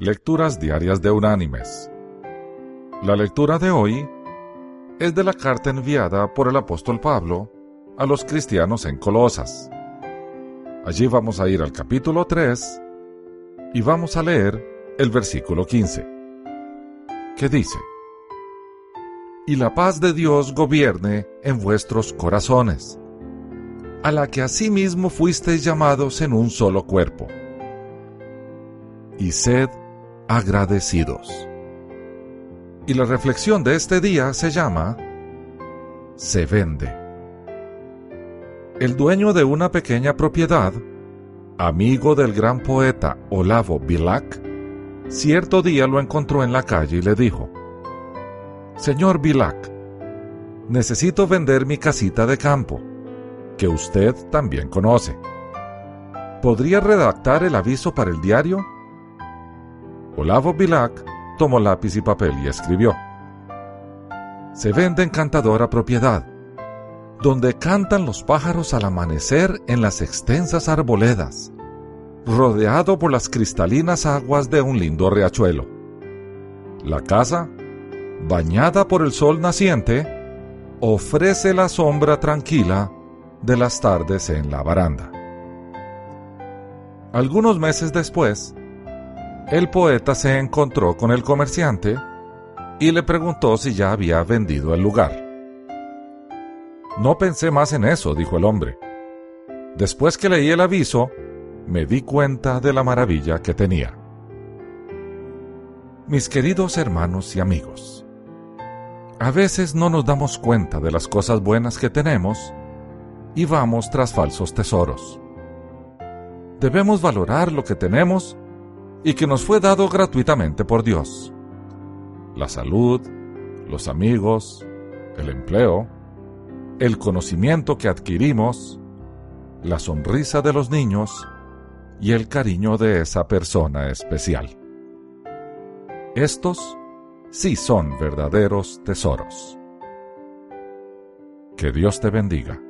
Lecturas Diarias de Unánimes. La lectura de hoy es de la carta enviada por el apóstol Pablo a los cristianos en Colosas. Allí vamos a ir al capítulo 3 y vamos a leer el versículo 15, que dice, Y la paz de Dios gobierne en vuestros corazones, a la que asimismo fuisteis llamados en un solo cuerpo. Y sed agradecidos. Y la reflexión de este día se llama Se vende. El dueño de una pequeña propiedad, amigo del gran poeta Olavo Bilac, cierto día lo encontró en la calle y le dijo, Señor Bilac, necesito vender mi casita de campo, que usted también conoce. ¿Podría redactar el aviso para el diario? Olavo Bilac tomó lápiz y papel y escribió. Se vende encantadora propiedad, donde cantan los pájaros al amanecer en las extensas arboledas, rodeado por las cristalinas aguas de un lindo riachuelo. La casa, bañada por el sol naciente, ofrece la sombra tranquila de las tardes en la baranda. Algunos meses después, el poeta se encontró con el comerciante y le preguntó si ya había vendido el lugar. No pensé más en eso, dijo el hombre. Después que leí el aviso, me di cuenta de la maravilla que tenía. Mis queridos hermanos y amigos, a veces no nos damos cuenta de las cosas buenas que tenemos y vamos tras falsos tesoros. Debemos valorar lo que tenemos y que nos fue dado gratuitamente por Dios. La salud, los amigos, el empleo, el conocimiento que adquirimos, la sonrisa de los niños y el cariño de esa persona especial. Estos sí son verdaderos tesoros. Que Dios te bendiga.